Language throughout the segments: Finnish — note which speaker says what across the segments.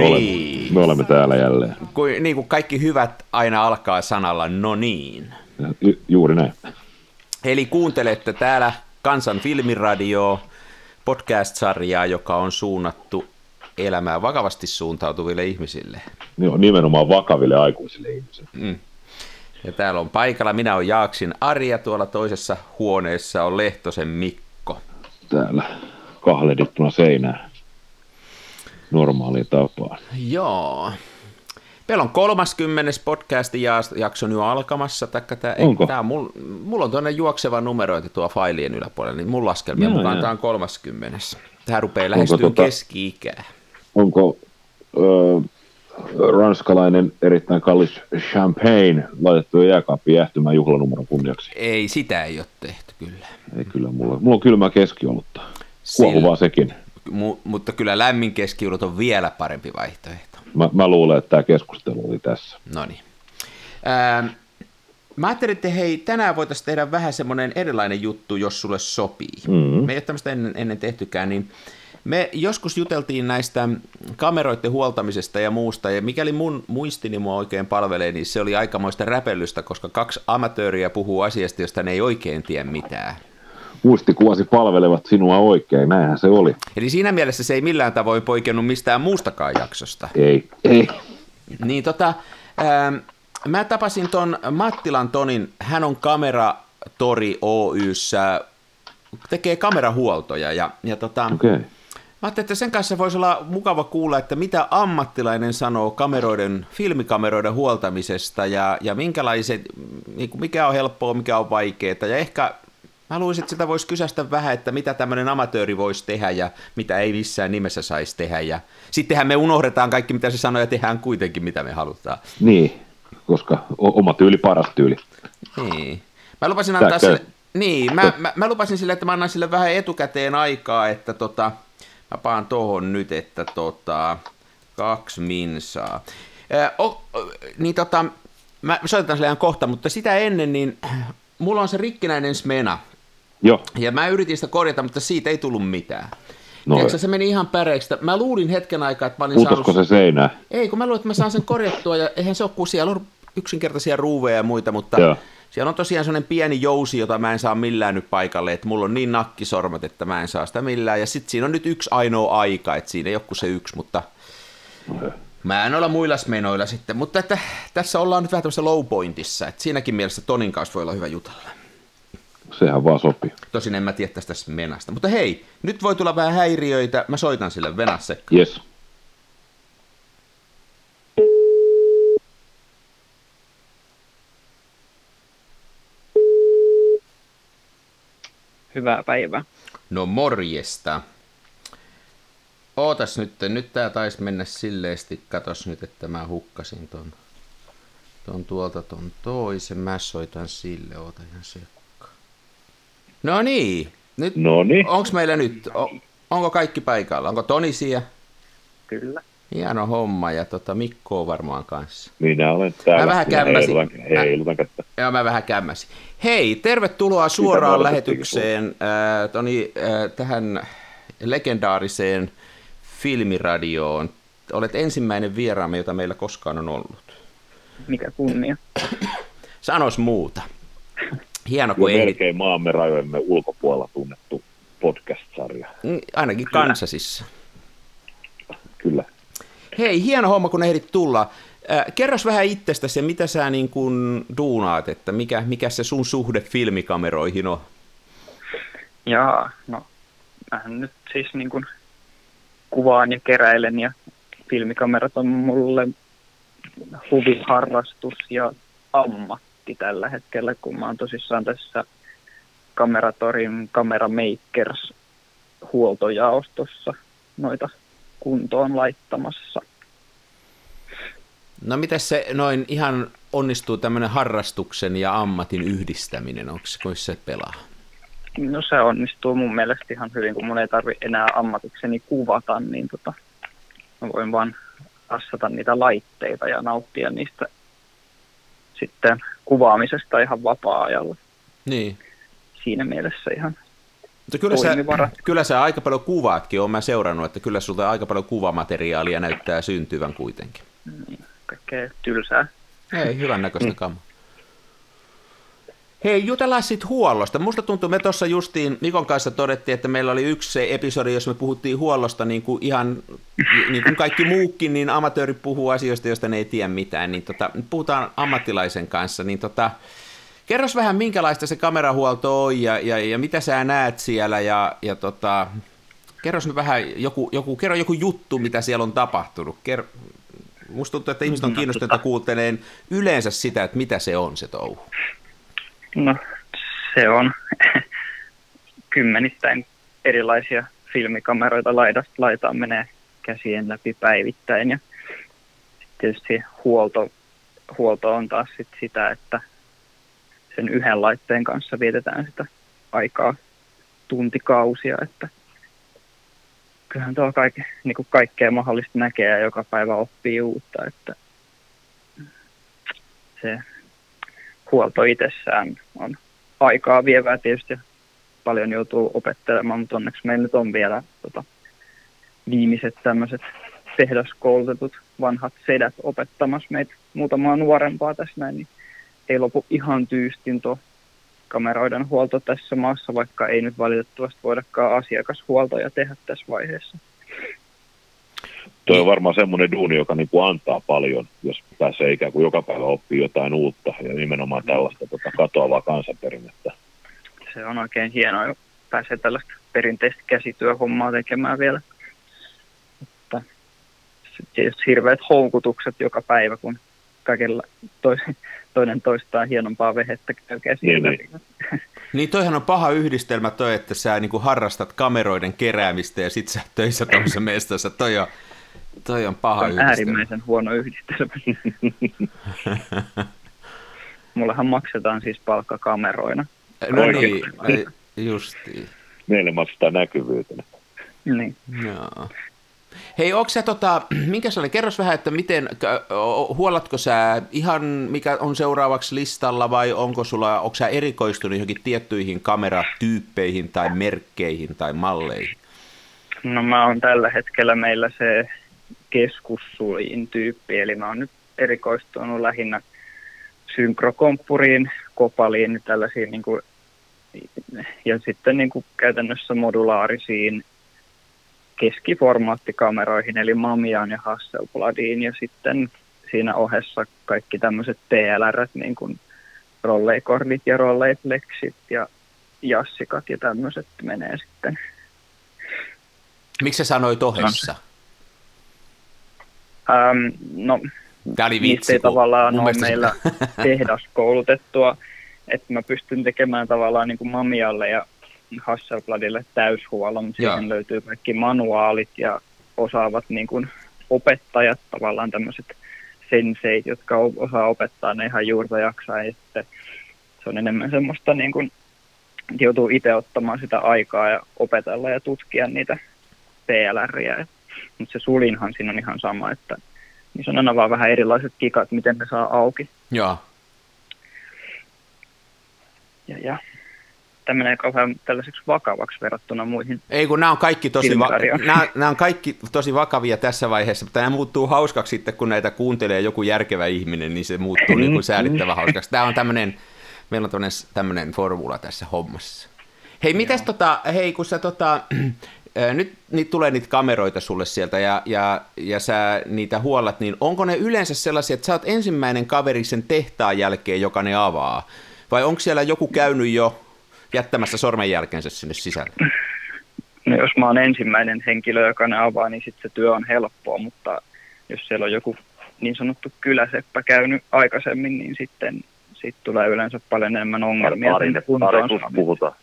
Speaker 1: niin.
Speaker 2: olemme, me olemme täällä jälleen.
Speaker 1: Kuin, niin kuin kaikki hyvät aina alkaa sanalla no niin.
Speaker 2: Ju, juuri näin.
Speaker 1: Eli kuuntelette täällä Kansan filmiradio podcast-sarjaa, joka on suunnattu elämään vakavasti suuntautuville ihmisille.
Speaker 2: Joo, nimenomaan vakaville aikuisille ihmisille.
Speaker 1: Mm. Ja täällä on paikalla, minä olen Jaaksin Arja, tuolla toisessa huoneessa on Lehtosen Mikko.
Speaker 2: Täällä kahledittuna seinään normaaliin tapaan.
Speaker 1: Joo. Meillä on 30. podcastin jakso nyt alkamassa. Taikka tää,
Speaker 2: Onko?
Speaker 1: Tää, mulla, mulla on tuonne juokseva numerointi tuo failien yläpuolella, niin mun laskelmien mukaan tämä on 30. Tähän rupeaa lähestyä
Speaker 2: tota-
Speaker 1: keski-ikää.
Speaker 2: Onko ö, ranskalainen erittäin kallis champagne laitettu jo jääkaappiin jäähtymään juhlanumeron kunniaksi?
Speaker 1: Ei, sitä ei ole tehty kyllä.
Speaker 2: Ei kyllä, mulla, mulla on kylmää keskiolutta. Kuohuvaa sekin.
Speaker 1: Mu- mutta kyllä lämmin keskiulut on vielä parempi vaihtoehto.
Speaker 2: Mä, mä luulen, että tämä keskustelu oli tässä.
Speaker 1: No niin. Ähm, mä ajattelin, että hei, tänään voitaisiin tehdä vähän semmoinen erilainen juttu, jos sulle sopii.
Speaker 2: Mm.
Speaker 1: Me ei ole tämmöistä ennen, ennen tehtykään, niin me joskus juteltiin näistä kameroiden huoltamisesta ja muusta, ja mikäli mun muistini mua oikein palvelee, niin se oli aikamoista räpellystä, koska kaksi amatööriä puhuu asiasta, josta ne ei oikein tiedä mitään.
Speaker 2: Muistikuvasi palvelevat sinua oikein, näinhän se oli.
Speaker 1: Eli siinä mielessä se ei millään tavoin poikennut mistään muustakaan jaksosta.
Speaker 2: Ei, ei.
Speaker 1: Niin tota, ähm, mä tapasin ton Mattilan Tonin, hän on kameratori Oyssä, tekee kamerahuoltoja ja, ja tota,
Speaker 2: Okei. Okay.
Speaker 1: Mä ajattelin, että sen kanssa voisi olla mukava kuulla, että mitä ammattilainen sanoo kameroiden, filmikameroiden huoltamisesta ja, ja minkälaiset, niin kuin mikä on helppoa, mikä on vaikeaa. Ja ehkä mä luulisin, että sitä voisi kysästä vähän, että mitä tämmöinen amatööri voisi tehdä ja mitä ei missään nimessä saisi tehdä. Ja sittenhän me unohdetaan kaikki, mitä se sanoo ja tehdään kuitenkin, mitä me halutaan.
Speaker 2: Niin, koska oma tyyli paras tyyli.
Speaker 1: Niin. Mä lupasin antaa
Speaker 2: Tää
Speaker 1: sille, niin, mä, mä, mä, lupasin sille, että mä annan sille vähän etukäteen aikaa, että tota, mä paan tohon nyt, että tota, kaksi minsaa. Ää, o, o, niin tota, mä soitan sille ihan kohta, mutta sitä ennen, niin mulla on se rikkinäinen smena,
Speaker 2: Joo,
Speaker 1: ja mä yritin sitä korjata, mutta siitä ei tullut mitään.
Speaker 2: No.
Speaker 1: Tiedätkö, se meni ihan päreiksi. Mä luulin hetken aikaa, että mä olin saanut...
Speaker 2: se seinään?
Speaker 1: Ei, kun mä luulen, että mä saan sen korjattua, ja eihän se ole, kun siellä on yksinkertaisia ruuveja ja muita, mutta
Speaker 2: Joo.
Speaker 1: siellä on tosiaan sellainen pieni jousi, jota mä en saa millään nyt paikalle, että mulla on niin nakkisormet, että mä en saa sitä millään, ja sitten siinä on nyt yksi ainoa aika, että siinä ei ole se yksi, mutta mä en olla muilla menoilla sitten, mutta että tässä ollaan nyt vähän tämmöisessä low pointissa, että siinäkin mielessä Tonin kanssa voi olla hyvä jutella.
Speaker 2: Sehän vaan sopii.
Speaker 1: Tosin en mä tiedä tästä Venästä. Mutta hei, nyt voi tulla vähän häiriöitä. Mä soitan sille Venässä.
Speaker 2: Yes.
Speaker 3: Hyvää päivää.
Speaker 1: No morjesta. Ootas nyt, nyt tää taisi mennä silleesti. Katos nyt, että mä hukkasin ton, ton tuolta ton toisen. Mä soitan sille, oota ihan sekka. No niin, nyt
Speaker 2: Noniin.
Speaker 1: onks meillä nyt, o, onko kaikki paikalla? Onko Toni siellä?
Speaker 3: Kyllä.
Speaker 1: Hieno homma ja tota Mikko on varmaan kanssa.
Speaker 2: Minä olen täällä.
Speaker 1: Mä vähän kämmäsin.
Speaker 2: heilutan- Heilutan kättä.
Speaker 1: Joo, mä vähän kämmäsin. Hei, tervetuloa suoraan lähetykseen ää, Toni, ää, tähän legendaariseen filmiradioon. Olet ensimmäinen vieraamme, jota meillä koskaan on ollut.
Speaker 3: Mikä kunnia.
Speaker 1: Sanos muuta. Hieno, kun ehdit.
Speaker 2: melkein maamme rajojemme ulkopuolella tunnettu podcast-sarja.
Speaker 1: Mm, Ainakin Kansasissa.
Speaker 2: Kyllä.
Speaker 1: Hei, hieno homma, kun ehdit tulla. Äh, kerros vähän itsestäsi ja mitä sä niin kun duunaat, että mikä, mikä se sun suhde filmikameroihin on?
Speaker 3: Jaa, no mähän nyt siis niin kuin kuvaan ja keräilen ja filmikamerat on mulle huviharrastus ja ammatti tällä hetkellä, kun mä oon tosissaan tässä Kameratorin Cameramakers huoltojaostossa noita kuntoon laittamassa.
Speaker 1: No miten se noin ihan onnistuu tämmöinen harrastuksen ja ammatin yhdistäminen, onko se, kun se pelaa?
Speaker 3: No se onnistuu mun mielestä ihan hyvin, kun mun ei tarvi enää ammatikseni kuvata, niin tota, mä voin vaan assata niitä laitteita ja nauttia niistä sitten kuvaamisesta ihan vapaa-ajalla.
Speaker 1: Niin.
Speaker 3: Siinä mielessä ihan
Speaker 1: kyllä sä, kyllä sä aika paljon kuvaatkin, olen mä seurannut, että kyllä sulta aika paljon kuvamateriaalia näyttää syntyvän kuitenkin.
Speaker 3: Niin, kaikkea tylsää.
Speaker 1: Ei, hyvän näköistä mm. kammaa. Hei, jutellaan sitten huollosta. Musta tuntuu, me tuossa justiin Mikon kanssa todettiin, että meillä oli yksi se episodi, jossa me puhuttiin huollosta niin kuin ihan niin kuin kaikki muukin, niin amatööri puhuu asioista, joista ne ei tiedä mitään. Niin tota, puhutaan ammattilaisen kanssa, niin tota, kerros vähän minkälaista se kamerahuolto on ja, ja, ja mitä sä näet siellä ja, ja tota, kerros nyt vähän joku, joku, kerro joku juttu, mitä siellä on tapahtunut. Ker, musta tuntuu, että ihmiset on no, kiinnostuneita tota... kuunteleen yleensä sitä, että mitä se on se touhu.
Speaker 3: No se on kymmenittäin erilaisia filmikameroita laidasta laitaan menee käsien läpi päivittäin. Ja tietysti huolto, huolto on taas sit sitä, että sen yhden laitteen kanssa vietetään sitä aikaa tuntikausia, että kyllähän tuo kaikke, niin kuin kaikkea mahdollista näkee ja joka päivä oppii uutta, että se huolto itsessään on aikaa vievää tietysti. Paljon joutuu opettelemaan, mutta onneksi meillä nyt on vielä tota, viimeiset tämmöiset tehdaskoulutetut vanhat sedät opettamassa meitä muutamaa nuorempaa tässä näin, niin ei lopu ihan tyystin tuo kameroiden huolto tässä maassa, vaikka ei nyt valitettavasti voidakaan asiakashuoltoja tehdä tässä vaiheessa.
Speaker 2: Tuo on varmaan semmoinen duuni, joka niin kuin antaa paljon, jos pääsee ikään kuin joka päivä oppii jotain uutta ja nimenomaan tällaista tota, katoavaa kansanperinnettä.
Speaker 3: Se on oikein hienoa, jos pääsee tällaista perinteistä käsityöhommaa tekemään vielä. Mutta tietysti hirveät houkutukset joka päivä, kun kaikilla toinen toistaan hienompaa vehettä käy käsiin. Niin, niin.
Speaker 1: niin toihan on paha yhdistelmä toi, että sä niin kuin harrastat kameroiden keräämistä ja sit sä töissä tuossa mestassa. Toi on, Toi on paha on
Speaker 3: äärimmäisen huono yhdistelmä. Mullehan maksetaan siis palkka kameroina.
Speaker 1: No niin, justiin.
Speaker 2: Meille maksetaan näkyvyytenä.
Speaker 3: Niin.
Speaker 1: Joo. Hei, onko sä tota, minkä se oli, kerros vähän, että miten, huolatko sä ihan mikä on seuraavaksi listalla vai onko sulla, onko sä erikoistunut johonkin tiettyihin kameratyyppeihin tai merkkeihin tai malleihin?
Speaker 3: No mä oon tällä hetkellä meillä se keskussuojin tyyppi, eli mä oon nyt erikoistunut lähinnä synkrokomppuriin, kopaliin, tällaisiin niin kuin, ja sitten niin kuin käytännössä modulaarisiin keskiformaattikameroihin, eli Mamiaan ja Hasselbladiin, ja sitten siinä ohessa kaikki tämmöiset TLR, niin kuin rolleikordit ja rolleiflexit ja jassikat ja tämmöiset menee sitten.
Speaker 1: Miksi sä sanoit ohessa?
Speaker 3: Ähm, no,
Speaker 1: Tämä oli vitsi,
Speaker 3: ei tavallaan ole meillä tehdaskoulutettua, että mä pystyn tekemään tavallaan niin kuin Mamialle ja Hasselbladille täyshuollon, mutta siihen löytyy kaikki manuaalit ja osaavat niin kuin opettajat, tavallaan tämmöiset senseit, jotka osaa opettaa ne ihan juurta jaksaa. Ja sitten se on enemmän semmoista, niin kuin, joutuu itse ottamaan sitä aikaa ja opetella ja tutkia niitä PLRiä. Mutta se sulinhan siinä on ihan sama, että niin se on aina vaan vähän erilaiset kikat, miten ne saa auki.
Speaker 1: Joo.
Speaker 3: Ja, ja tämä kauhean tällaiseksi vakavaksi verrattuna muihin.
Speaker 1: Ei kun nämä on kaikki tosi, va- nämä, nämä on kaikki tosi vakavia tässä vaiheessa, mutta nämä muuttuu hauskaksi sitten, kun näitä kuuntelee joku järkevä ihminen, niin se muuttuu niin kuin säälittävän hauskaksi. Tämä on tämmöinen, meillä on tämmöinen, tämmöinen formula tässä hommassa. Hei, mitäs tota, hei, kun sä tota, nyt niitä tulee niitä kameroita sulle sieltä ja, ja, ja sä niitä huollat, niin onko ne yleensä sellaisia, että sä oot ensimmäinen kaveri sen tehtaan jälkeen, joka ne avaa? Vai onko siellä joku käynyt jo jättämässä sormenjälkensä sinne sisälle?
Speaker 3: No jos mä oon ensimmäinen henkilö, joka ne avaa, niin sitten se työ on helppoa, mutta jos siellä on joku niin sanottu kyläseppä käynyt aikaisemmin, niin sitten sit tulee yleensä paljon enemmän ongelmia.
Speaker 2: Pari, pari puhutaan.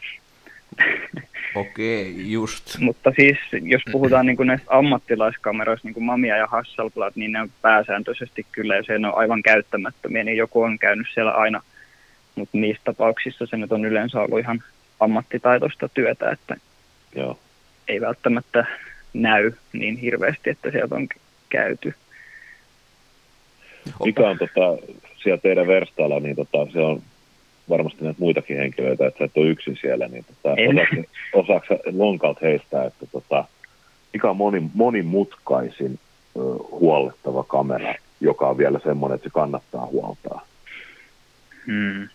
Speaker 1: Okei, okay, just.
Speaker 3: Mutta siis, jos puhutaan niin kuin näistä ammattilaiskameroista, niin kuin Mamia ja Hasselblad, niin ne on pääsääntöisesti kyllä, ja se on aivan käyttämättömiä, niin joku on käynyt siellä aina, mutta niissä tapauksissa se nyt on yleensä ollut ihan ammattitaitoista työtä, että
Speaker 2: Joo.
Speaker 3: ei välttämättä näy niin hirveästi, että sieltä on käyty.
Speaker 2: Mikä on tota, siellä teidän verstaalla, niin tota, se on varmasti näitä muitakin henkilöitä, että sä et ole yksin siellä, niin tota, osaako, osaako lonkalta heistä, että tota, mikä on moni, monimutkaisin ö, huollettava kamera, joka on vielä semmoinen, että se kannattaa huoltaa?
Speaker 3: Hmm.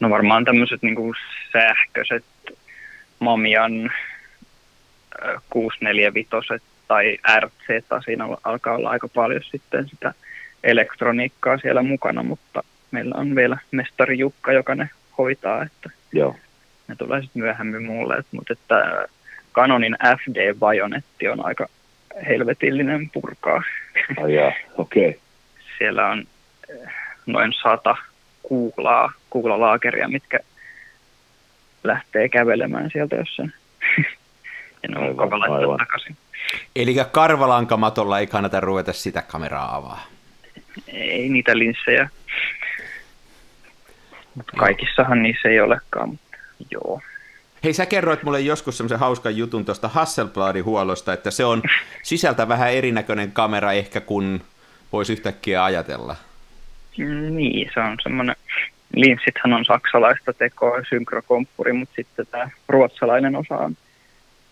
Speaker 3: No varmaan tämmöiset niin sähköiset Mamian 645 tai RZ, siinä alkaa olla aika paljon sitten sitä elektroniikkaa siellä mukana, mutta meillä on vielä mestari Jukka, joka ne hoitaa, että
Speaker 2: Joo.
Speaker 3: ne tulee sitten myöhemmin mulle, että, mutta että Canonin FD-vajonetti on aika helvetillinen purkaa.
Speaker 2: Ai jaa, okei. Okay.
Speaker 3: Siellä on eh, noin sata kuulaa, kuulalaakeria, mitkä lähtee kävelemään sieltä, jos sen ja ne on kova laittaa takaisin.
Speaker 1: Eli karvalankamatolla ei kannata ruveta sitä kameraa avaa.
Speaker 3: Ei niitä linssejä. Kaikissahan niissä ei olekaan, mutta joo.
Speaker 1: Hei, sä kerroit mulle joskus semmoisen hauskan jutun tuosta Hasselbladin huollosta, että se on sisältä vähän erinäköinen kamera ehkä kuin voisi yhtäkkiä ajatella.
Speaker 3: Niin, se on semmoinen, linssithän on saksalaista tekoa, synkrokomppuri, mutta sitten tämä ruotsalainen osa on,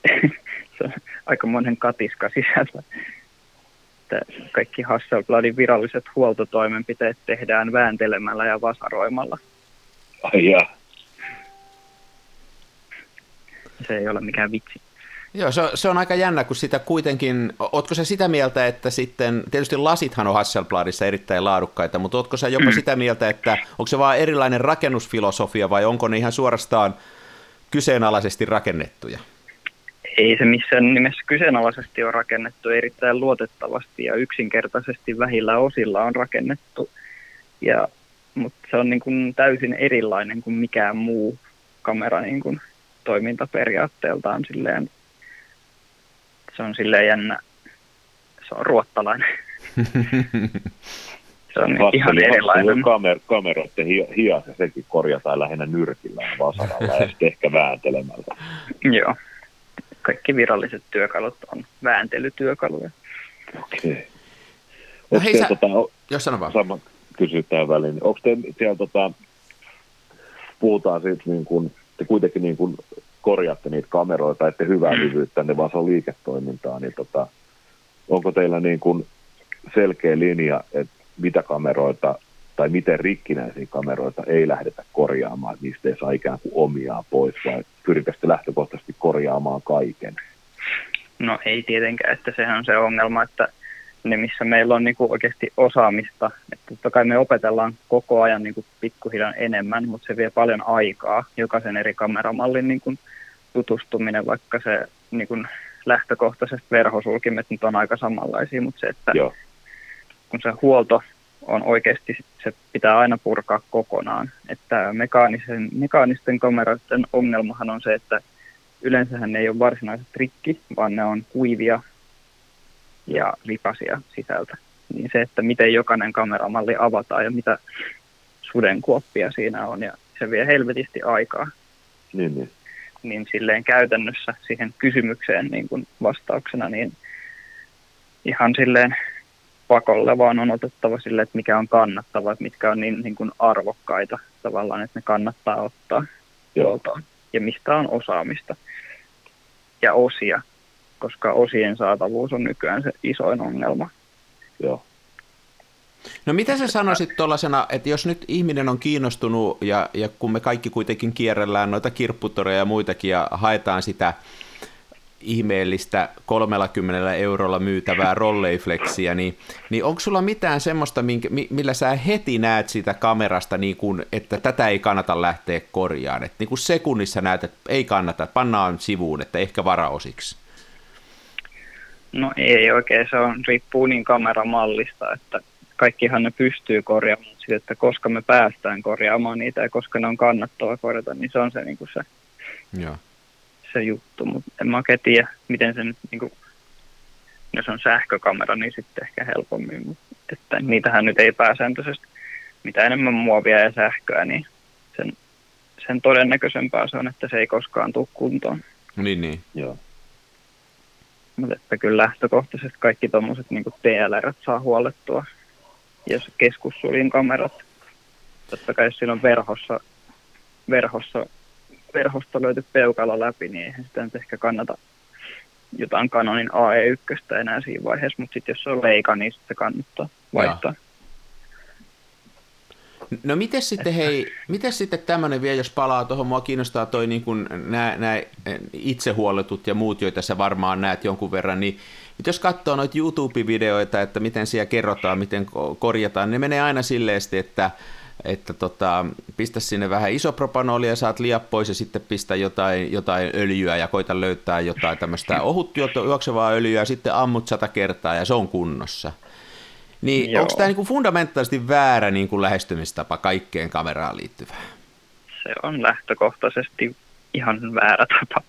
Speaker 3: se on aika monen katiska sisältä. Että kaikki Hasselbladin viralliset huoltotoimenpiteet tehdään vääntelemällä ja vasaroimalla.
Speaker 2: Ai jaa.
Speaker 3: Se ei ole mikään vitsi.
Speaker 1: Joo, se on, se on aika jännä, kun sitä kuitenkin, ootko sä sitä mieltä, että sitten, tietysti lasithan on Hasselbladissa erittäin laadukkaita, mutta ootko sä jopa mm. sitä mieltä, että onko se vaan erilainen rakennusfilosofia vai onko ne ihan suorastaan kyseenalaisesti rakennettuja?
Speaker 3: Ei se missään nimessä kyseenalaisesti on rakennettu, erittäin luotettavasti ja yksinkertaisesti vähillä osilla on rakennettu, ja, mutta se on niin kuin täysin erilainen kuin mikään muu kamera niin kuin toimintaperiaatteeltaan silleen se on silleen jännä, se on ruottalainen. se on Hasseli, ihan erilainen.
Speaker 2: Kamer, kameroiden hias ja sekin korjataan lähinnä nyrkillä ja vasaralla ja sitten ehkä vääntelemällä.
Speaker 3: Joo. Kaikki viralliset työkalut on vääntelytyökaluja.
Speaker 2: Okei. Okay. No hei sä, tota,
Speaker 1: jos sano vaan.
Speaker 2: Sama kysytään väliin. Onko te siellä, tota, puhutaan siitä niin kuin, te kuitenkin niin kuin korjaatte niitä kameroita, ette hyvää mm. hyvyyttä, ne vaan se on liiketoimintaa, niin tota, onko teillä niin kuin selkeä linja, että mitä kameroita tai miten rikkinäisiä kameroita ei lähdetä korjaamaan, että niistä ei saa ikään kuin omiaan pois, vai pyritäkö lähtökohtaisesti korjaamaan kaiken?
Speaker 3: No ei tietenkään, että sehän on se ongelma, että ne, missä meillä on niin kuin oikeasti osaamista. Että totta kai me opetellaan koko ajan niin kuin pikkuhiljaa enemmän, mutta se vie paljon aikaa jokaisen eri kameramallin niin kuin tutustuminen, vaikka se niin kuin lähtökohtaisesti verhosulkimet nyt on aika samanlaisia, mutta se, että Joo. kun se huolto on oikeasti, se pitää aina purkaa kokonaan. Että mekaanisen, mekaanisten kameroiden ongelmahan on se, että yleensähän ne ei ole varsinaiset rikki, vaan ne on kuivia ja lipasia sisältä. Niin se, että miten jokainen kameramalli avataan ja mitä sudenkuoppia siinä on, ja se vie helvetisti aikaa.
Speaker 2: Niin, niin.
Speaker 3: Niin silleen käytännössä siihen kysymykseen niin kuin vastauksena, niin ihan silleen pakolle vaan on otettava sille, että mikä on kannattava, että mitkä on niin, niin kuin arvokkaita tavallaan, että ne kannattaa ottaa joltain. Ja mistä on osaamista ja osia, koska osien saatavuus on nykyään se isoin ongelma.
Speaker 2: Joo.
Speaker 1: No mitä sä sanoisit tuollaisena, että jos nyt ihminen on kiinnostunut ja, ja kun me kaikki kuitenkin kierrellään noita kirpputoreja ja muitakin ja haetaan sitä ihmeellistä 30 eurolla myytävää rolleiflexiä, niin, niin onko sulla mitään semmoista, minkä, millä sä heti näet sitä kamerasta, niin kun, että tätä ei kannata lähteä korjaan, että niin kuin sekunnissa näet, että ei kannata, pannaan sivuun, että ehkä varaosiksi?
Speaker 3: No ei oikein, se on, riippuu niin kameramallista, että kaikkihan ne pystyy korjaamaan sitä, että koska me päästään korjaamaan niitä ja koska ne on kannattava korjata, niin se on se, niin kuin se,
Speaker 1: Joo.
Speaker 3: se juttu. Mutta en mä oikein tiedä, miten se nyt, niin kuin, jos on sähkökamera, niin sitten ehkä helpommin. Mutta että niitähän nyt ei pääsääntöisesti, mitä enemmän muovia ja sähköä, niin sen, sen todennäköisempää se on, että se ei koskaan tule kuntoon.
Speaker 1: Niin, niin.
Speaker 2: Joo.
Speaker 3: Mutta että kyllä lähtökohtaisesti kaikki tuommoiset niin TLR saa huolettua. Jos keskussulin kamerat, totta kai jos siinä on verhossa verhossa, verhosta löyty peukalla läpi, niin eihän sitä nyt ehkä kannata jotain Canonin AE1 enää siinä vaiheessa, mutta sitten jos se on leika, niin sitten kannattaa vaihtaa. Joo.
Speaker 1: No miten sitten, hei, miten sitten tämmöinen vielä, jos palaa tuohon, mua kiinnostaa toi niin kuin nämä, nämä itsehuolletut ja muut, joita sä varmaan näet jonkun verran, niin jos katsoo noita YouTube-videoita, että miten siellä kerrotaan, miten korjataan, ne menee aina silleen, että että tota, pistä sinne vähän isopropanolia, saat liiat pois ja sitten pistä jotain, jotain öljyä ja koita löytää jotain tämmöistä ohut juoksevaa öljyä ja sitten ammut sata kertaa ja se on kunnossa. Niin onko tämä niinku fundamentaalisesti väärä niinku lähestymistapa kaikkeen kameraan liittyvää?
Speaker 3: Se on lähtökohtaisesti ihan väärä tapa,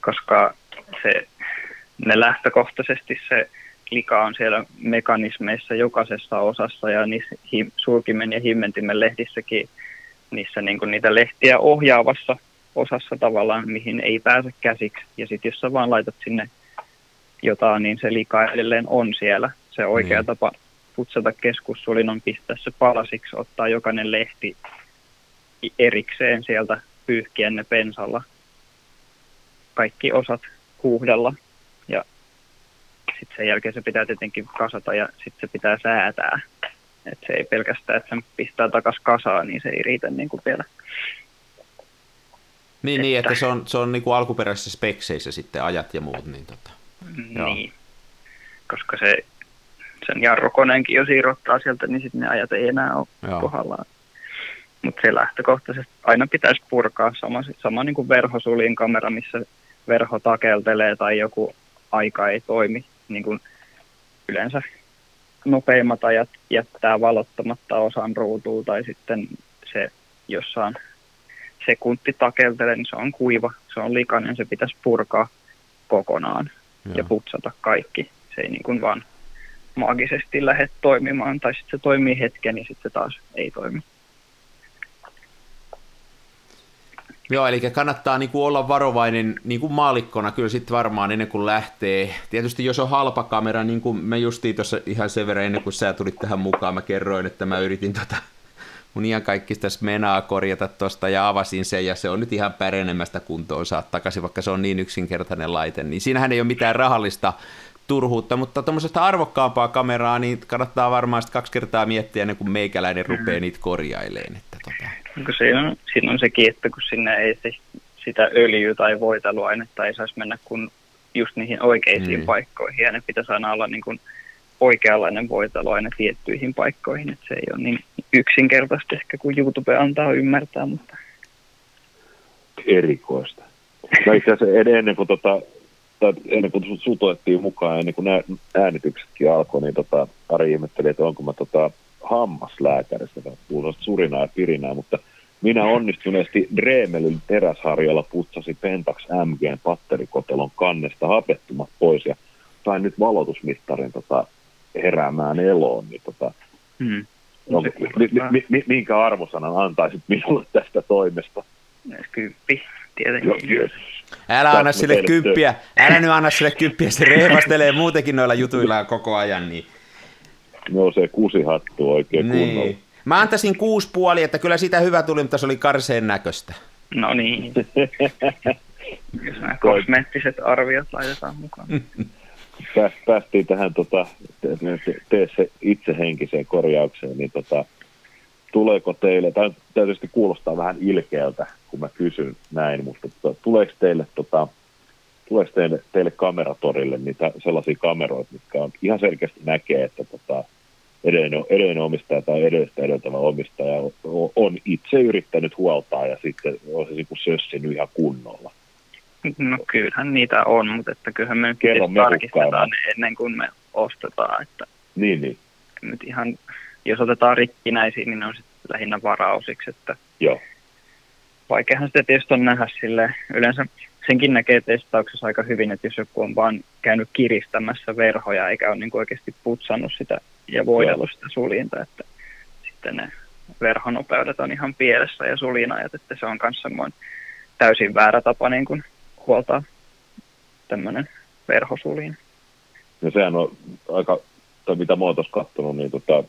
Speaker 3: koska se, ne lähtökohtaisesti se lika on siellä mekanismeissa jokaisessa osassa ja niissä hi, sulkimen ja himmentimen lehdissäkin niissä niin niitä lehtiä ohjaavassa osassa tavallaan, mihin ei pääse käsiksi. Ja sitten jos sä vaan laitat sinne jotain, niin se lika edelleen on siellä. Se oikea mm. tapa putsata keskussulin on pistää se palasiksi, ottaa jokainen lehti erikseen sieltä, pyyhkiä ne pensalla. Kaikki osat huuhdella ja sitten sen jälkeen se pitää tietenkin kasata ja sitten se pitää säätää. Et se ei pelkästään, että sen pistää takaisin kasaan, niin se ei riitä niin kuin vielä.
Speaker 1: Niin, että, niin, että se on, se on niin kuin alkuperäisissä spekseissä sitten ajat ja muut. Niin, tota,
Speaker 3: niin. Joo. koska se sen jarrukoneenkin jos irrottaa sieltä, niin sitten ne ajat ei enää ole Joo. kohdallaan. Mutta se lähtökohtaisesti aina pitäisi purkaa sama, sama niin kuin verhosulin kamera, missä verho takeltelee tai joku aika ei toimi. Niin kuin yleensä nopeimmat ajat jättää valottamatta osan ruutua tai sitten se jossain sekunti takeltelee, niin se on kuiva, se on likainen, se pitäisi purkaa kokonaan Joo. ja putsata kaikki. Se ei niin kuin vaan maagisesti lähde toimimaan, tai sitten se toimii hetken, niin sitten se taas ei toimi.
Speaker 1: Joo, eli kannattaa niin kuin olla varovainen niin kuin maalikkona kyllä sitten varmaan ennen kuin lähtee. Tietysti jos on halpa kamera, niin kuin me justiin tuossa ihan sen verran ennen kuin sä tulit tähän mukaan, mä kerroin, että mä yritin tota mun ihan kaikista menaa korjata tuosta ja avasin sen ja se on nyt ihan pärenemästä kuntoon saat takaisin, vaikka se on niin yksinkertainen laite. Niin siinähän ei ole mitään rahallista turhuutta, mutta tuommoisesta arvokkaampaa kameraa, niin kannattaa varmaan kaksi kertaa miettiä ennen kuin meikäläinen mm. rupeaa niitä korjaileen. Että tota.
Speaker 3: siinä, on, siinä on sekin, että kun sinne ei se, sitä öljyä tai voiteluainetta ei saisi mennä kun just niihin oikeisiin mm. paikkoihin, ja ne pitäisi aina olla niin kuin oikeanlainen voiteluaine tiettyihin paikkoihin, että se ei ole niin yksinkertaisesti ehkä kuin YouTube antaa ymmärtää, mutta...
Speaker 2: Erikoista. No itse asiassa ennen kuin tota, tai ennen kuin sut otettiin mukaan, ennen kuin äänityksetkin alkoi, niin tota, Ari ihmetteli, että onko mä tota, hammaslääkäristä, kuulostaa surinaa ja pirinää, mutta minä onnistuneesti Dremelyn teräsharjalla putsasin Pentax MGn patterikotelon kannesta hapettumat pois ja sain nyt valotusmittarin tota, heräämään eloon, niin tota, hmm. no, mi, mi, mi, minkä arvosanan antaisit minulle tästä toimesta?
Speaker 3: Kymppi, tietenkin.
Speaker 1: Joo, yes. Älä anna sille kymppiä, älä nyt anna sille kymppiä, se reivastelee muutenkin noilla jutuillaan koko ajan. Niin.
Speaker 2: No se kusihattu oikein niin. kunnolla.
Speaker 1: Mä antaisin kuusi puoli, että kyllä siitä hyvä tuli, mutta se oli karseen näköistä.
Speaker 3: No niin. Jos nämä kosmeettiset arviot laitetaan mukaan.
Speaker 2: Päästiin tähän tota, tee se itsehenkiseen korjaukseen, niin tota, tuleeko teille, tai tietysti kuulostaa vähän ilkeältä, kun mä kysyn näin, mutta tota, tuleeko teille, tota, tuleeko teille, teille kameratorille niitä sellaisia kameroita, mitkä on ihan selkeästi näkee, että tota, edellinen, edellinen omistaja tai edellistä edeltävä omistaja on, on itse yrittänyt huoltaa ja sitten on se niin sössinyt ihan kunnolla.
Speaker 3: No kyllähän niitä on, mutta että kyllähän me nyt tarkistetaan ne ennen kuin me ostetaan. Että
Speaker 2: niin, niin.
Speaker 3: Nyt ihan jos otetaan rikkinäisiä, niin ne on sitten lähinnä varausiksi. Että
Speaker 2: Joo.
Speaker 3: Vaikeahan sitä tietysti on nähdä sille. Yleensä senkin näkee testauksessa aika hyvin, että jos joku on vaan käynyt kiristämässä verhoja eikä ole niin oikeasti putsannut sitä ja voidellut sitä suljinta, että sitten ne verhonopeudet on ihan pielessä ja suljinajat, että se on myös semmoinen täysin väärä tapa niin kuin huoltaa tämmöinen verhosuljin.
Speaker 2: Ja sehän on aika, tai mitä mä oon tuossa katsonut, niin tota,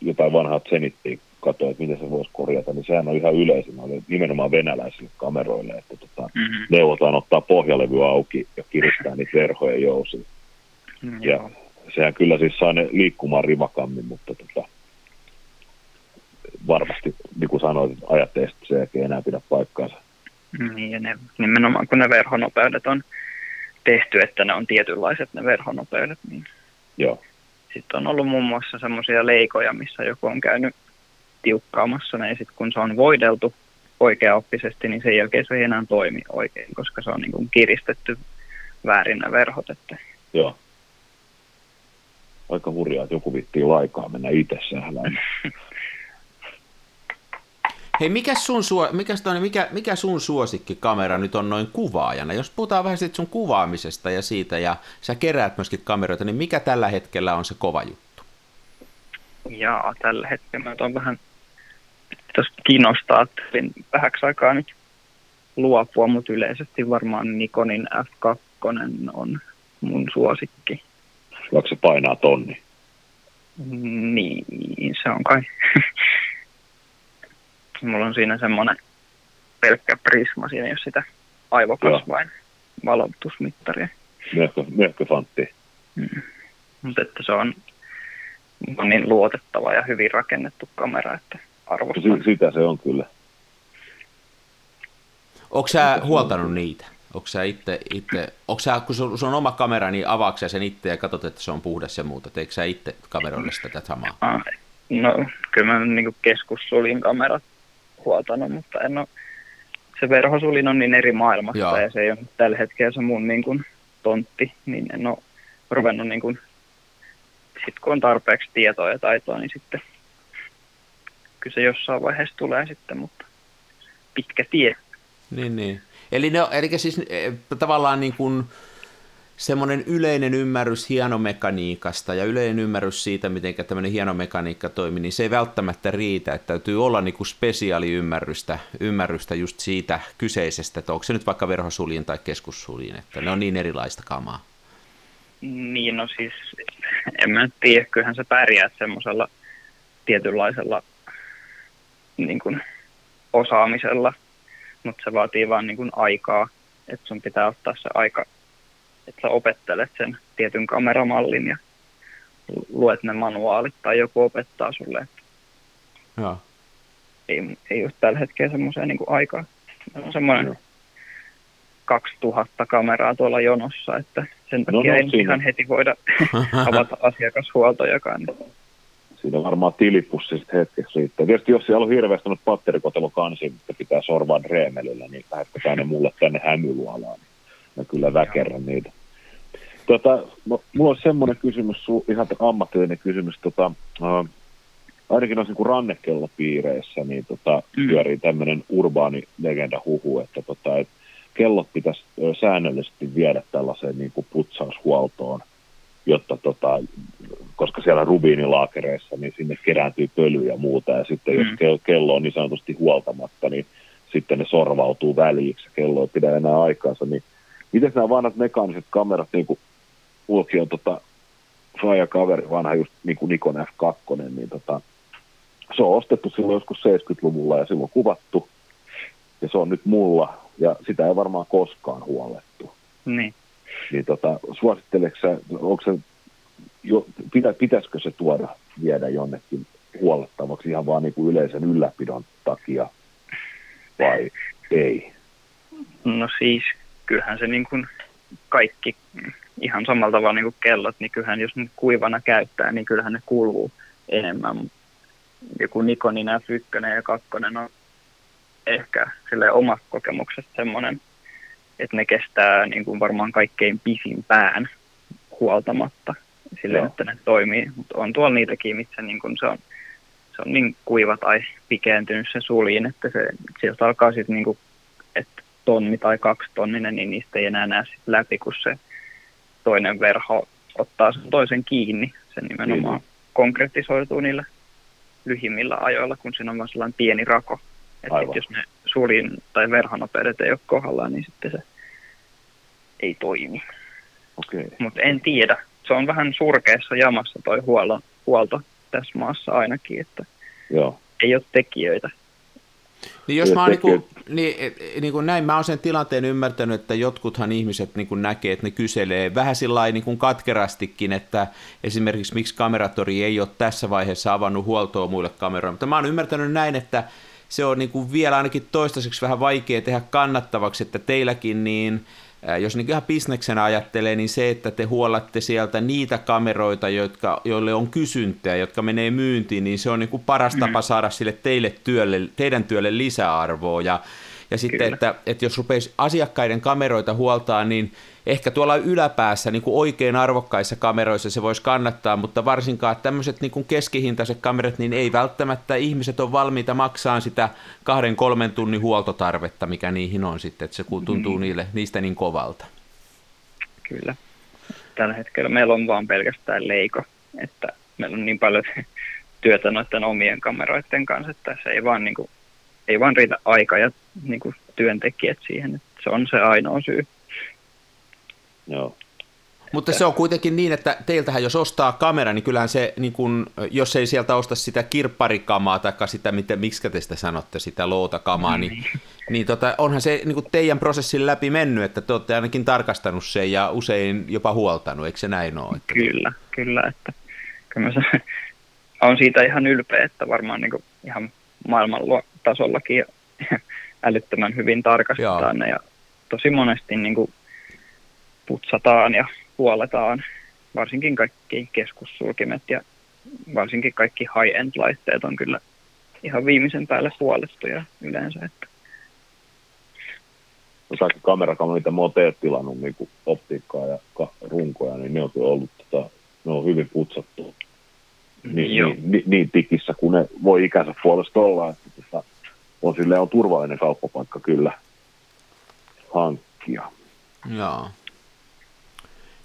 Speaker 2: jotain vanhaa Zenittiä katsoin, että miten se voisi korjata, niin sehän on ihan yleisin, oli nimenomaan venäläisille kameroille, että tota, mm-hmm. neuvotaan ottaa pohjalevy auki ja kiristää niitä verhoja jousia. Mm, ja sehän kyllä siis saa ne liikkumaan rivakammin, mutta tota, varmasti, niin kuin sanoit, ajatteesta se ei enää pidä paikkaansa.
Speaker 3: Niin, ja ne, nimenomaan kun ne verhonopeudet on tehty, että ne on tietynlaiset ne verhonopeudet, niin
Speaker 2: Joo.
Speaker 3: Sitten on ollut muun muassa semmoisia leikoja, missä joku on käynyt tiukkaamassa ne, ja sitten kun se on voideltu oikeaoppisesti, niin sen jälkeen se ei enää toimi oikein, koska se on niin kuin kiristetty väärin ne verhot. Että...
Speaker 2: Joo. Aika hurjaa, että joku vittiin laikaa mennä itse sählään.
Speaker 1: Hei, mikä sun, suo, mikä, mikä, mikä sun suosikkikamera nyt on noin kuvaajana? Jos puhutaan vähän siitä sun kuvaamisesta ja siitä, ja sä keräät myöskin kameroita, niin mikä tällä hetkellä on se kova juttu?
Speaker 3: Jaa, tällä hetkellä mä on vähän tuosta kiinnostaa, ajattelin vähäksi aikaa nyt luopua, mutta yleisesti varmaan Nikonin F2 on mun suosikki.
Speaker 2: Vaikka se painaa tonni?
Speaker 3: Niin, se on kai. Mulla on siinä semmoinen pelkkä prisma, siinä ei ole sitä aivokasvain valotusmittaria.
Speaker 2: Möhköfantti.
Speaker 3: Mm. Mutta että se on, on niin luotettava ja hyvin rakennettu kamera, että arvostan.
Speaker 2: Sitä se on kyllä.
Speaker 1: Onko sä huoltanut niitä? Onko sä itse, itse onko sä, kun sun, sun on oma kamera, niin avaako sen itse ja katsot, että se on puhdas ja muuta? Teekö sä itse kameroille sitä samaa?
Speaker 3: No, kyllä mä niin keskussulin kamerat huoltanut, mutta en ole, se verhosulin on niin eri maailmasta Joo. ja se ei ole tällä hetkellä se mun niin kuin, tontti, niin en ole ruvennut niin kuin, sit kun on tarpeeksi tietoa ja taitoa, niin sitten kyllä se jossain vaiheessa tulee sitten, mutta pitkä tie.
Speaker 1: Niin, niin. Eli, ne, eli siis eh, tavallaan niin kuin, semmoinen yleinen ymmärrys hienomekaniikasta ja yleinen ymmärrys siitä, miten tämmöinen hienomekaniikka toimii, niin se ei välttämättä riitä, että täytyy olla niin kuin spesiaaliymmärrystä ymmärrystä just siitä kyseisestä, että onko se nyt vaikka verhosuljin tai keskussuljin, että ne on niin erilaista kamaa.
Speaker 3: Niin, no siis en mä tiedä, kyllähän se pärjää semmoisella tietynlaisella niin kuin, osaamisella, mutta se vaatii vaan niin kuin, aikaa, että sun pitää ottaa se aika että sä opettelet sen tietyn kameramallin ja luet ne manuaalit tai joku opettaa sulle. Että
Speaker 1: Joo.
Speaker 3: Ei, ei just tällä hetkellä semmoiseen niin aikaa. on semmoinen Joo. 2000 kameraa tuolla jonossa, että sen takia no, no, ei siinä. ihan heti voida avata asiakashuoltojakaan.
Speaker 2: Siinä varmaan tilipussi sitten hetkeksi riittää. Tietysti jos siellä on hirveästi patterikotelo kansi, että pitää sorvaa reemelillä, niin lähettäkää ne mulle tänne hämylualaan. Niin mä kyllä väkerrän niitä. Tota, mulla on semmoinen kysymys, ihan ammatillinen kysymys. Tota, äh, ainakin noissa niin rannekellopiireissä niin tota, mm. pyörii tämmöinen urbaani legenda huhu, että tota, et kellot pitäisi säännöllisesti viedä tällaiseen niin kuin putsaushuoltoon, jotta tota, koska siellä rubiinilaakereissa, niin sinne kerääntyy pölyä ja muuta, ja sitten mm. jos kello on niin sanotusti huoltamatta, niin sitten ne sorvautuu väliiksi, kello ei pidä enää aikaansa, niin miten nämä vanhat mekaaniset kamerat, niin kuin Mulki on tota, Faija kaveri, vanha just niin kuin Nikon F2, niin tota, se on ostettu silloin joskus 70-luvulla ja silloin kuvattu. Ja se on nyt mulla ja sitä ei varmaan koskaan huolettu.
Speaker 3: Niin.
Speaker 2: Niin tota, suositteleksä, onko se, jo, pitä, pitäisikö se tuoda viedä jonnekin huolettavaksi ihan vaan niin kuin yleisen ylläpidon takia vai ei?
Speaker 3: No siis, kyllähän se niin kuin kaikki ihan samalla tavalla niin kuin kellot, niin kyllähän jos nyt kuivana käyttää, niin kyllähän ne kuluu enemmän. Joku Nikonin F1 ja 2 on ehkä sille omasta kokemuksesta semmoinen, että ne kestää niin kuin varmaan kaikkein pisimpään huoltamatta sille, Joo. että ne toimii. Mutta on tuolla niitäkin, missä niin kuin se, on, se on niin kuiva tai pikentynyt se suljin, että se, sieltä alkaa sitten niin kuin, että tonni tai kaksi tonninen, niin niistä ei enää näe sit läpi, kun se toinen verho ottaa sen toisen kiinni. Se nimenomaan mm. konkretisoituu niillä lyhimmillä ajoilla, kun siinä on vain sellainen pieni rako. Että jos ne sulin tai verhonopeudet ei ole kohdallaan, niin sitten se ei toimi.
Speaker 2: Okay.
Speaker 3: Mutta en tiedä. Se on vähän surkeassa jamassa toi huolto, huolto tässä maassa ainakin. Että
Speaker 2: Joo.
Speaker 3: ei ole tekijöitä.
Speaker 1: Niin jos mä oon niin kuin, niin, niin kuin näin, mä oon sen tilanteen ymmärtänyt, että jotkuthan ihmiset niin kuin näkee, että ne kyselee vähän sillä niin kuin katkerastikin, että esimerkiksi miksi kameratori ei ole tässä vaiheessa avannut huoltoa muille kameroille, mutta mä oon ymmärtänyt näin, että se on niin kuin vielä ainakin toistaiseksi vähän vaikea tehdä kannattavaksi, että teilläkin niin jos niin ihan bisneksenä ajattelee, niin se, että te huollatte sieltä niitä kameroita, jotka, joille on kysyntää, jotka menee myyntiin, niin se on niin kuin paras tapa mm. saada sille teille työlle, teidän työlle lisäarvoa. Ja, ja sitten, että, että jos rupeisi asiakkaiden kameroita huoltaa, niin ehkä tuolla yläpäässä niin kuin oikein arvokkaissa kameroissa se voisi kannattaa, mutta varsinkaan tämmöiset niin kuin keskihintaiset kamerat, niin ei välttämättä ihmiset ole valmiita maksaa sitä kahden kolmen tunnin huoltotarvetta, mikä niihin on sitten, että se tuntuu mm. niille, niistä niin kovalta.
Speaker 3: Kyllä. Tällä hetkellä meillä on vaan pelkästään leiko, että meillä on niin paljon työtä noiden omien kameroiden kanssa, että se ei vaan, niin kuin, ei vaan riitä aika ja niin kuin, työntekijät siihen, että se on se ainoa syy.
Speaker 2: Joo.
Speaker 1: Mutta se on kuitenkin niin, että teiltähän jos ostaa kamera, niin kyllähän se, niin kun, jos ei sieltä osta sitä kirpparikamaa tai sitä, miten, miksi te sitä sanotte, sitä lootakamaa, niin, niin, niin tota, onhan se niin teidän prosessin läpi mennyt, että te olette ainakin tarkastanut sen ja usein jopa huoltanut, eikö se näin ole?
Speaker 3: Että... Kyllä, kyllä, että kyllä mä on siitä ihan ylpeä, että varmaan niin ihan maailman tasollakin älyttömän hyvin tarkastetaan ne ja tosi monesti niin kuin putsataan ja huoletaan, varsinkin kaikki keskussulkimet ja varsinkin kaikki high-end-laitteet on kyllä ihan viimeisen päälle huolettuja yleensä. Että.
Speaker 2: No, kamerakamera, mitä mä oon teet tilannut niin optiikkaa ja runkoja, niin ne on ollut tota, ne on hyvin putsattu niin, niin, niin, niin, tikissä kuin ne voi ikänsä puolesta olla, että tota, on silleen on turvallinen kauppapaikka kyllä hankkia.
Speaker 1: Joo.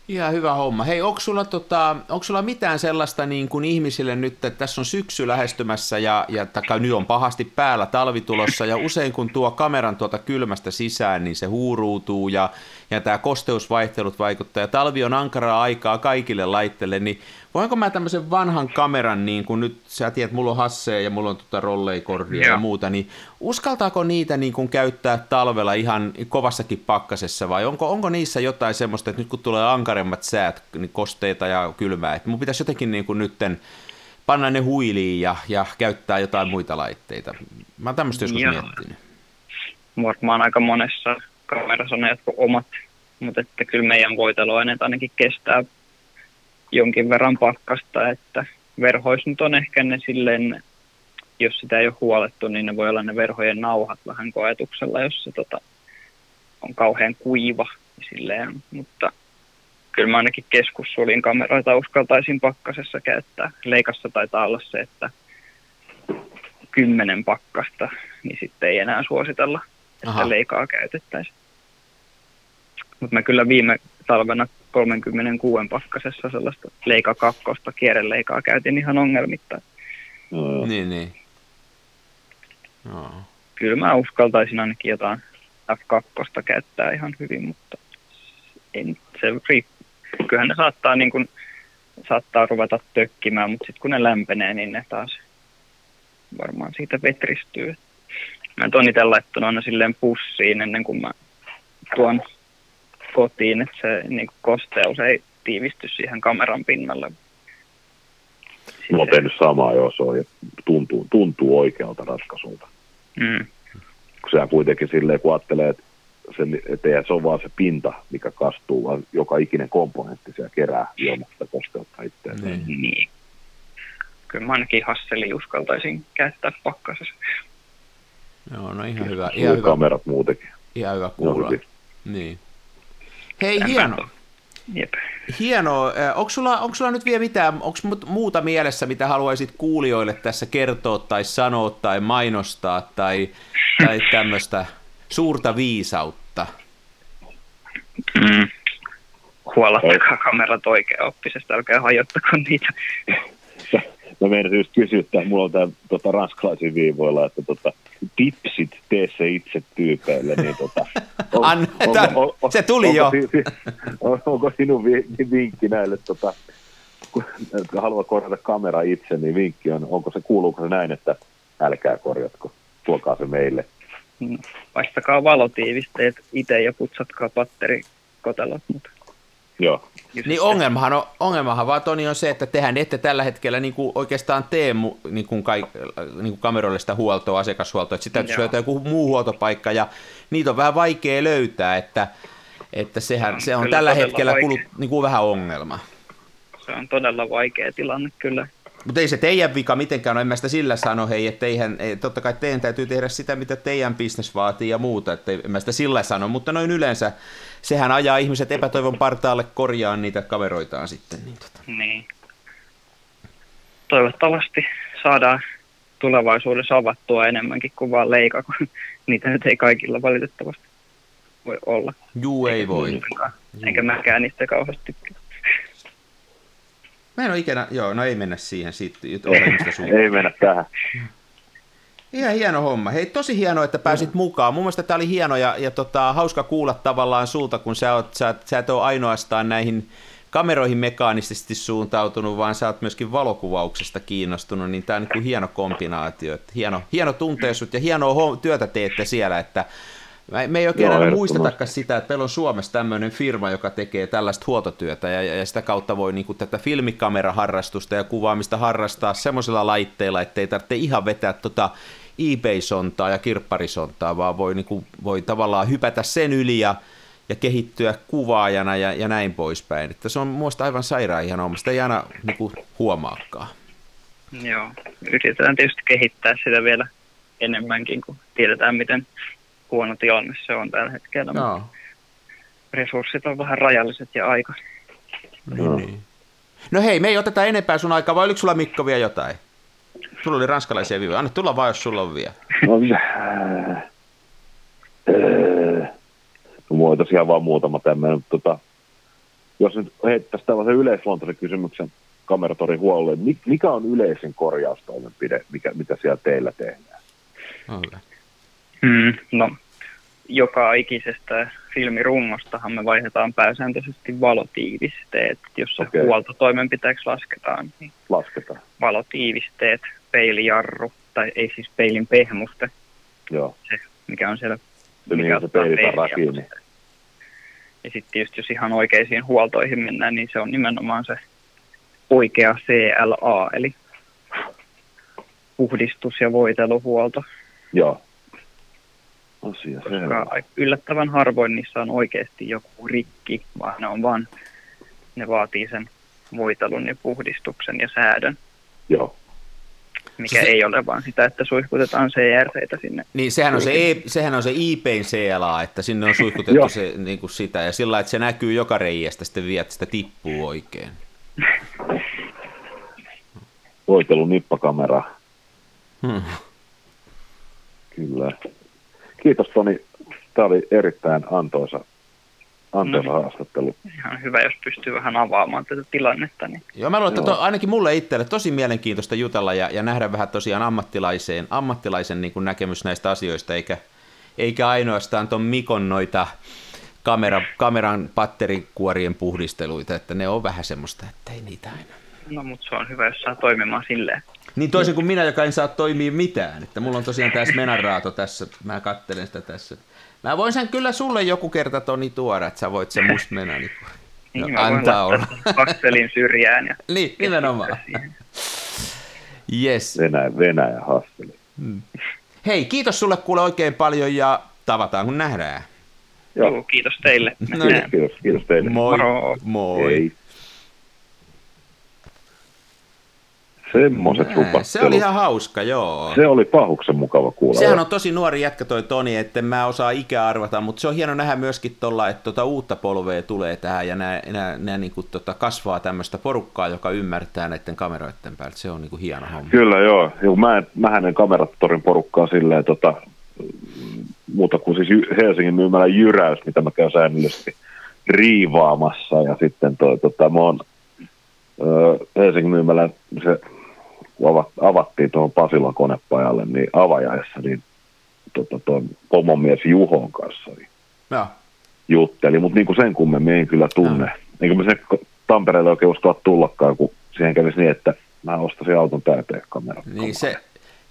Speaker 1: Ihan hyvä homma. Hei, onko sulla, tota, onko sulla mitään sellaista niin kuin ihmisille nyt, että tässä on syksy lähestymässä ja, ja taka, nyt on pahasti päällä talvitulossa ja usein kun tuo kameran tuota kylmästä sisään, niin se huuruutuu ja, ja tämä kosteusvaihtelut vaikuttaa ja talvi on ankaraa aikaa kaikille laitteille, niin voinko mä tämmöisen vanhan kameran, niin kuin nyt sä tiedät, mulla on hasseja ja mulla on tota rolleikordia ja. ja muuta, niin uskaltaako niitä niin kuin käyttää talvella ihan kovassakin pakkasessa vai onko, onko niissä jotain semmoista, että nyt kun tulee ankaremmat säät, niin kosteita ja kylmää, että mun pitäisi jotenkin niin kuin nytten panna ne huiliin ja, ja käyttää jotain muita laitteita. Mä oon tämmöistä joskus Joo. miettinyt.
Speaker 3: Varmaan aika monessa kamerassa on omat, mutta että kyllä meidän voiteluaineet ainakin kestää jonkin verran pakkasta, että verhois nyt on ehkä ne silleen, jos sitä ei ole huolettu, niin ne voi olla ne verhojen nauhat vähän koetuksella, jos se tota, on kauhean kuiva. Silleen, mutta kyllä mä ainakin keskussulin kameroita uskaltaisin pakkasessa käyttää. Leikassa taitaa olla se, että kymmenen pakkasta, niin sitten ei enää suositella, että Aha. leikaa käytettäisiin. Mutta mä kyllä viime talvena 36 pakkasessa sellaista leika kakkosta, kierreleikaa käytin ihan ongelmitta.
Speaker 1: No, niin, niin.
Speaker 3: No. Kyllä mä uskaltaisin ainakin jotain F2 käyttää ihan hyvin, mutta en, se Kyllähän ne saattaa, niin kuin, saattaa ruveta tökkimään, mutta sitten kun ne lämpenee, niin ne taas varmaan siitä vetristyy. Mä en itse laittanut aina silleen pussiin ennen kuin mä tuon kotiin, että se niin kuin kosteus ei tiivisty siihen kameran pinnalle.
Speaker 2: Mä oon tehnyt samaa, jos on, ja tuntuu, tuntuu oikealta ratkaisulta.
Speaker 3: Mm.
Speaker 2: Kun sehän kuitenkin silleen, kun ajattelee, että se, että se on vaan se pinta, mikä kastuu, vaan joka ikinen komponentti siellä kerää ilmasta kosteutta itseään.
Speaker 3: Niin. niin. Kyllä mä ainakin hasseli uskaltaisin käyttää pakkasessa.
Speaker 1: Joo, no ihan hyvä. Ihan hyvä.
Speaker 2: kamerat muutenkin.
Speaker 1: Ihan hyvä kuulla. Niin. Hei, hieno.
Speaker 3: Jep.
Speaker 1: Hienoa. Onko sulla, onko sulla nyt vielä mitään, onko muuta mielessä, mitä haluaisit kuulijoille tässä kertoa tai sanoa tai mainostaa tai, tai tämmöistä suurta viisautta?
Speaker 3: Mm. Huolattakaa kamerat oikein oppisesta, älkää hajottako niitä.
Speaker 2: Mä meidän just kysyä, että mulla on tämä tota, ranskalaisen viivoilla, että tota, tipsit tee se itse tyypeille, niin tota,
Speaker 1: on, An, on, on, on, se tuli onko, jo. Si,
Speaker 2: on, onko sinun vi, vinkki näille, tota, jotka haluaa korjata kamera itse, niin vinkki on, onko se, kuuluuko se näin, että älkää korjatko, tuokaa se meille.
Speaker 3: No, vaihtakaa valotiivisteet itse ja putsatkaa patterikotelot. Mutta
Speaker 2: Joo.
Speaker 1: Niin ongelmahan, on, ongelmahan vaan Toni on se, että tehän ette tällä hetkellä niin kuin oikeastaan tee mu, niin kuin kaik, niin kuin kameroille sitä huoltoa, asiakashuoltoa, että sitä täytyy löytää joku muu huoltopaikka ja niitä on vähän vaikea löytää, että, että sehän,
Speaker 3: On
Speaker 1: se on
Speaker 3: kyllä
Speaker 1: tällä
Speaker 3: todella
Speaker 1: hetkellä
Speaker 3: vaikea.
Speaker 1: kulut, niin kuin vähän ongelma.
Speaker 3: Se on todella vaikea tilanne kyllä.
Speaker 1: Mutta ei se teidän vika mitenkään ole, en mä sitä sillä sano, hei, että eihän, ei, totta kai teidän täytyy tehdä sitä, mitä teidän bisnes vaatii ja muuta, että en mä sitä sillä sano, mutta noin yleensä sehän ajaa ihmiset epätoivon partaalle korjaan niitä kaveroitaan sitten. Niin tota.
Speaker 3: Niin. Toivottavasti saadaan tulevaisuudessa avattua enemmänkin kuin vaan leika, kun niitä nyt ei kaikilla valitettavasti voi olla.
Speaker 1: Juu, ei voi.
Speaker 3: Kuitenkaan. Enkä mäkään niistä kauheasti tykkää.
Speaker 1: Mä en ole ikinä, joo, no ei mennä siihen, suun.
Speaker 2: Ei mennä tähän.
Speaker 1: Ihan hieno homma. Hei, tosi hienoa, että pääsit mukaan. Mun mielestä tämä oli hieno ja, ja tota, hauska kuulla tavallaan sulta, kun sä, oot, sä, sä et ole ainoastaan näihin kameroihin mekaanisesti suuntautunut, vaan sä oot myöskin valokuvauksesta kiinnostunut, niin tämä on niin hieno kombinaatio. Että hieno, hieno tuntea sut ja hienoa työtä teette siellä, että me, me ei oikein
Speaker 2: Joo,
Speaker 1: aina muistetakaan sitä, että meillä on Suomessa tämmöinen firma, joka tekee tällaista huoltotyötä ja, ja sitä kautta voi niin kuin tätä filmikameraharrastusta ja kuvaamista harrastaa semmoisilla laitteilla, ettei tarvitse ihan vetää tota eBay-sontaa ja kirpparisontaa, vaan voi, niin kuin, voi tavallaan hypätä sen yli ja, ja kehittyä kuvaajana ja, ja näin poispäin. Että se on muista aivan sairaan ihan homma. Sitä ei aina niin kuin, huomaakaan.
Speaker 3: Joo, yritetään tietysti kehittää sitä vielä enemmänkin, kun tiedetään, miten huono tilanne se on tällä hetkellä. mutta
Speaker 1: Joo.
Speaker 3: Resurssit on vähän rajalliset ja aika.
Speaker 1: Niin, niin. No hei, me ei oteta enempää sun aikaa, vai oliko sulla Mikko vielä jotain? Sulla oli ranskalaisia viivoja. Anna tulla vaan, jos sulla on vielä.
Speaker 2: No, äh, no mulla oli tosiaan vaan muutama tämmöinen, mutta tota, jos nyt heittäisiin tällaisen yleisluontoisen kysymyksen kameratorin huolelle, mikä on yleisin korjaustoimenpide, mikä, mitä siellä teillä tehdään?
Speaker 1: No, hyvä.
Speaker 3: Mm, no, joka ikisestä filmirungostahan me vaihdetaan pääsääntöisesti valotiivisteet. Jos okay. huoltotoimenpiteeksi lasketaan, niin
Speaker 2: Lasketaan.
Speaker 3: valotiivisteet, peilijarru, tai ei siis peilin pehmuste,
Speaker 2: Joo.
Speaker 3: se mikä on siellä
Speaker 2: Se, mihin se peili kiinni.
Speaker 3: Ja sitten tietysti jos ihan oikeisiin huoltoihin mennään, niin se on nimenomaan se oikea CLA, eli puhdistus- ja voiteluhuolto,
Speaker 2: Joo. Asia
Speaker 3: koska
Speaker 2: selvä.
Speaker 3: yllättävän harvoin niissä on oikeasti joku rikki, vaan ne on vaan, ne vaatii sen voitelun ja puhdistuksen ja säädön,
Speaker 2: Joo.
Speaker 3: mikä
Speaker 1: Se-
Speaker 3: ei ole vaan sitä, että suihkutetaan CRCtä sinne.
Speaker 1: Niin sehän on se, e, sehän on se IPn CLA, että sinne on suihkutettu se, niin kuin sitä, ja sillä että se näkyy joka reiästä sitten vielä, että sitä tippuu oikein.
Speaker 2: Voitelu nippakamera.
Speaker 1: Hmm.
Speaker 2: Kyllä. Kiitos Toni. Tämä oli erittäin antoisa, antoisa
Speaker 3: No.
Speaker 2: haastattelu.
Speaker 3: Ihan hyvä, jos pystyy vähän avaamaan tätä tilannetta, niin
Speaker 1: Joo, mä luulen, että
Speaker 2: Joo.
Speaker 1: to, ainakin mulle itselle tosi mielenkiintoista jutella ja, ja nähdä vähän tosiaan ammattilaiseen, ammattilaisen niin kuin näkemys näistä asioista, eikä, eikä ainoastaan ton Mikon noita kamera, kameran patterikuorien puhdisteluita, että ne on vähän semmoista, että ei niitä aina.
Speaker 3: no mutta se on hyvä, jos saa toimimaan silleen.
Speaker 1: Niin toisin kuin minä, joka en saa toimia mitään. Että mulla on tosiaan tämä Smenaraato tässä, mä kattelen sitä tässä. Mä voin sen kyllä sulle joku kerta Toni tuoda, että sä voit sen musta mennä. Niin,
Speaker 3: Niin,
Speaker 1: no, antaa olla.
Speaker 3: Hasselin syrjään ja
Speaker 1: niin, nimenomaan. Yes.
Speaker 2: Venäjä, Venäjä haastattelu.
Speaker 1: Hei, kiitos sulle kuule oikein paljon ja tavataan kun nähdään.
Speaker 2: Joo.
Speaker 3: Kiitos teille.
Speaker 1: No
Speaker 2: Kiitos, kiitos, kiitos teille.
Speaker 1: Moi.
Speaker 3: Moro.
Speaker 1: Moi.
Speaker 2: Ei. Semmoiset rupattelut.
Speaker 1: Se oli ihan hauska, joo.
Speaker 2: Se oli pahuksen mukava kuulla.
Speaker 1: Sehän on tosi nuori jätkä toi Toni, että mä osaa ikää arvata, mutta se on hieno nähdä myöskin tuolla, että tota uutta polvea tulee tähän ja nämä, nämä, nämä niin kuin tota kasvaa tämmöistä porukkaa, joka ymmärtää näiden kameroiden päältä. Se on niin kuin hieno homma.
Speaker 2: Kyllä joo. joo mä, mähän en kameratorin porukkaa silleen tota, muuta kuin siis Helsingin myymälä Jyräys, mitä mä käyn säännöllisesti riivaamassa. Ja sitten toi, tota, mä oon Helsingin myymälä, se kun avat, avattiin tuohon Pasilan konepajalle, niin avajaissa, niin tota, tuon pomomies Juhon kanssa niin
Speaker 1: Joo.
Speaker 2: jutteli, mutta niin kuin sen kummemmin en kyllä tunne. Eikä mä se Tampereelle oikein uskalla tullakaan, kun siihen kävisi niin, että mä ostaisin auton täyteen kameran.
Speaker 1: Niin se,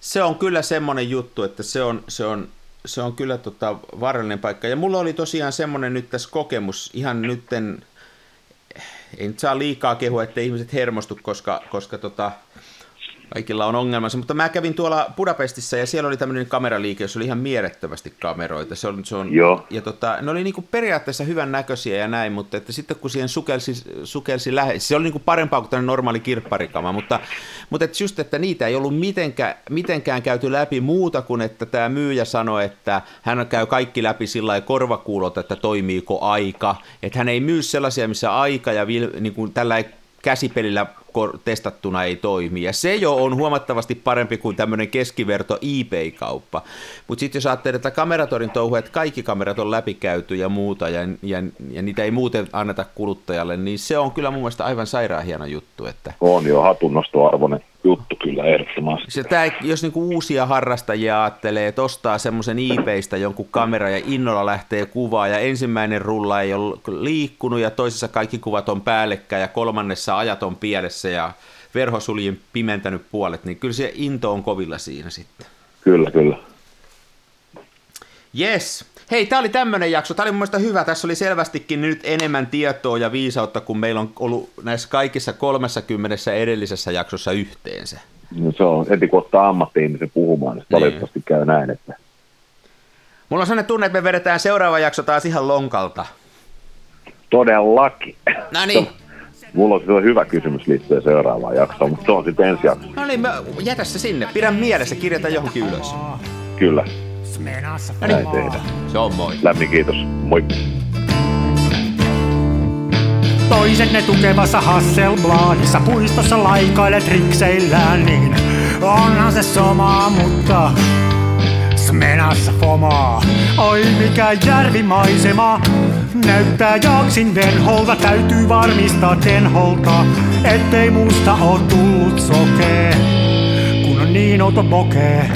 Speaker 1: se on kyllä semmoinen juttu, että se on, se on, se on kyllä tota vaarallinen paikka. Ja mulla oli tosiaan semmoinen nyt tässä kokemus, ihan nytten, ei nyt saa liikaa kehua, että ihmiset hermostu, koska, koska tota, kaikilla on ongelmansa, mutta mä kävin tuolla Budapestissa ja siellä oli tämmöinen kameraliike, jossa oli ihan mielettömästi kameroita. Se on, se on,
Speaker 2: Joo.
Speaker 1: Ja tota, ne oli niinku periaatteessa hyvän näköisiä ja näin, mutta että sitten kun siihen sukelsi, sukelsi lähe, se oli niinku parempaa kuin tämmöinen normaali kirpparikama, mutta, mutta että just, että niitä ei ollut mitenkään, mitenkään käyty läpi muuta kuin, että tämä myyjä sanoi, että hän käy kaikki läpi sillä korvakuulot, että toimiiko aika, että hän ei myy sellaisia, missä aika ja vil, niin kuin tällä käsipelillä testattuna ei toimi. Ja se jo on huomattavasti parempi kuin tämmöinen keskiverto eBay-kauppa. Mutta sitten jos ajattelee, että kameratorin touhu, että kaikki kamerat on läpikäyty ja muuta, ja, ja, ja niitä ei muuten anneta kuluttajalle, niin se on kyllä mun mielestä aivan sairaan hieno juttu. Että...
Speaker 2: On jo hatunnostoarvoinen juttu kyllä ehdottomasti.
Speaker 1: Se, tää, jos niinku uusia harrastajia ajattelee, että ostaa semmoisen eBaystä jonkun kamera ja innolla lähtee kuvaa ja ensimmäinen rulla ei ole liikkunut ja toisessa kaikki kuvat on päällekkäin ja kolmannessa ajat on pielessä ja verhosuljen pimentänyt puolet, niin kyllä se into on kovilla siinä sitten.
Speaker 2: Kyllä, kyllä.
Speaker 1: Yes. Hei, tämä oli tämmöinen jakso. Tämä oli mun mielestä hyvä. Tässä oli selvästikin nyt enemmän tietoa ja viisautta, kun meillä on ollut näissä kaikissa 30 edellisessä jaksossa yhteensä.
Speaker 2: No se on heti kun ottaa ammatti-ihmisen puhumaan, niin, niin valitettavasti käy näin. Että...
Speaker 1: Mulla on sellainen tunne, että me vedetään seuraava jakso taas ihan lonkalta.
Speaker 2: Todellakin.
Speaker 1: No niin.
Speaker 2: Mulla on sitten hyvä kysymys liittyen seuraavaan jaksoon, mutta se on sitten ensi jakso.
Speaker 1: No niin, jätä se sinne. Pidä mielessä, kirjata johonkin ylös.
Speaker 2: Kyllä.
Speaker 1: No
Speaker 2: niin. tehdään.
Speaker 1: Se on moi.
Speaker 2: Lämmin kiitos. Moi.
Speaker 4: Toisenne tukevassa Hasselbladissa puistossa laikailet rikseillään, niin onhan se sama, mutta Smenassa fomaa. Oi mikä järvimaisema, näyttää jaksin venholta, täytyy varmistaa tenholta, ettei musta oo tullut sokee, kun on niin outo pokee.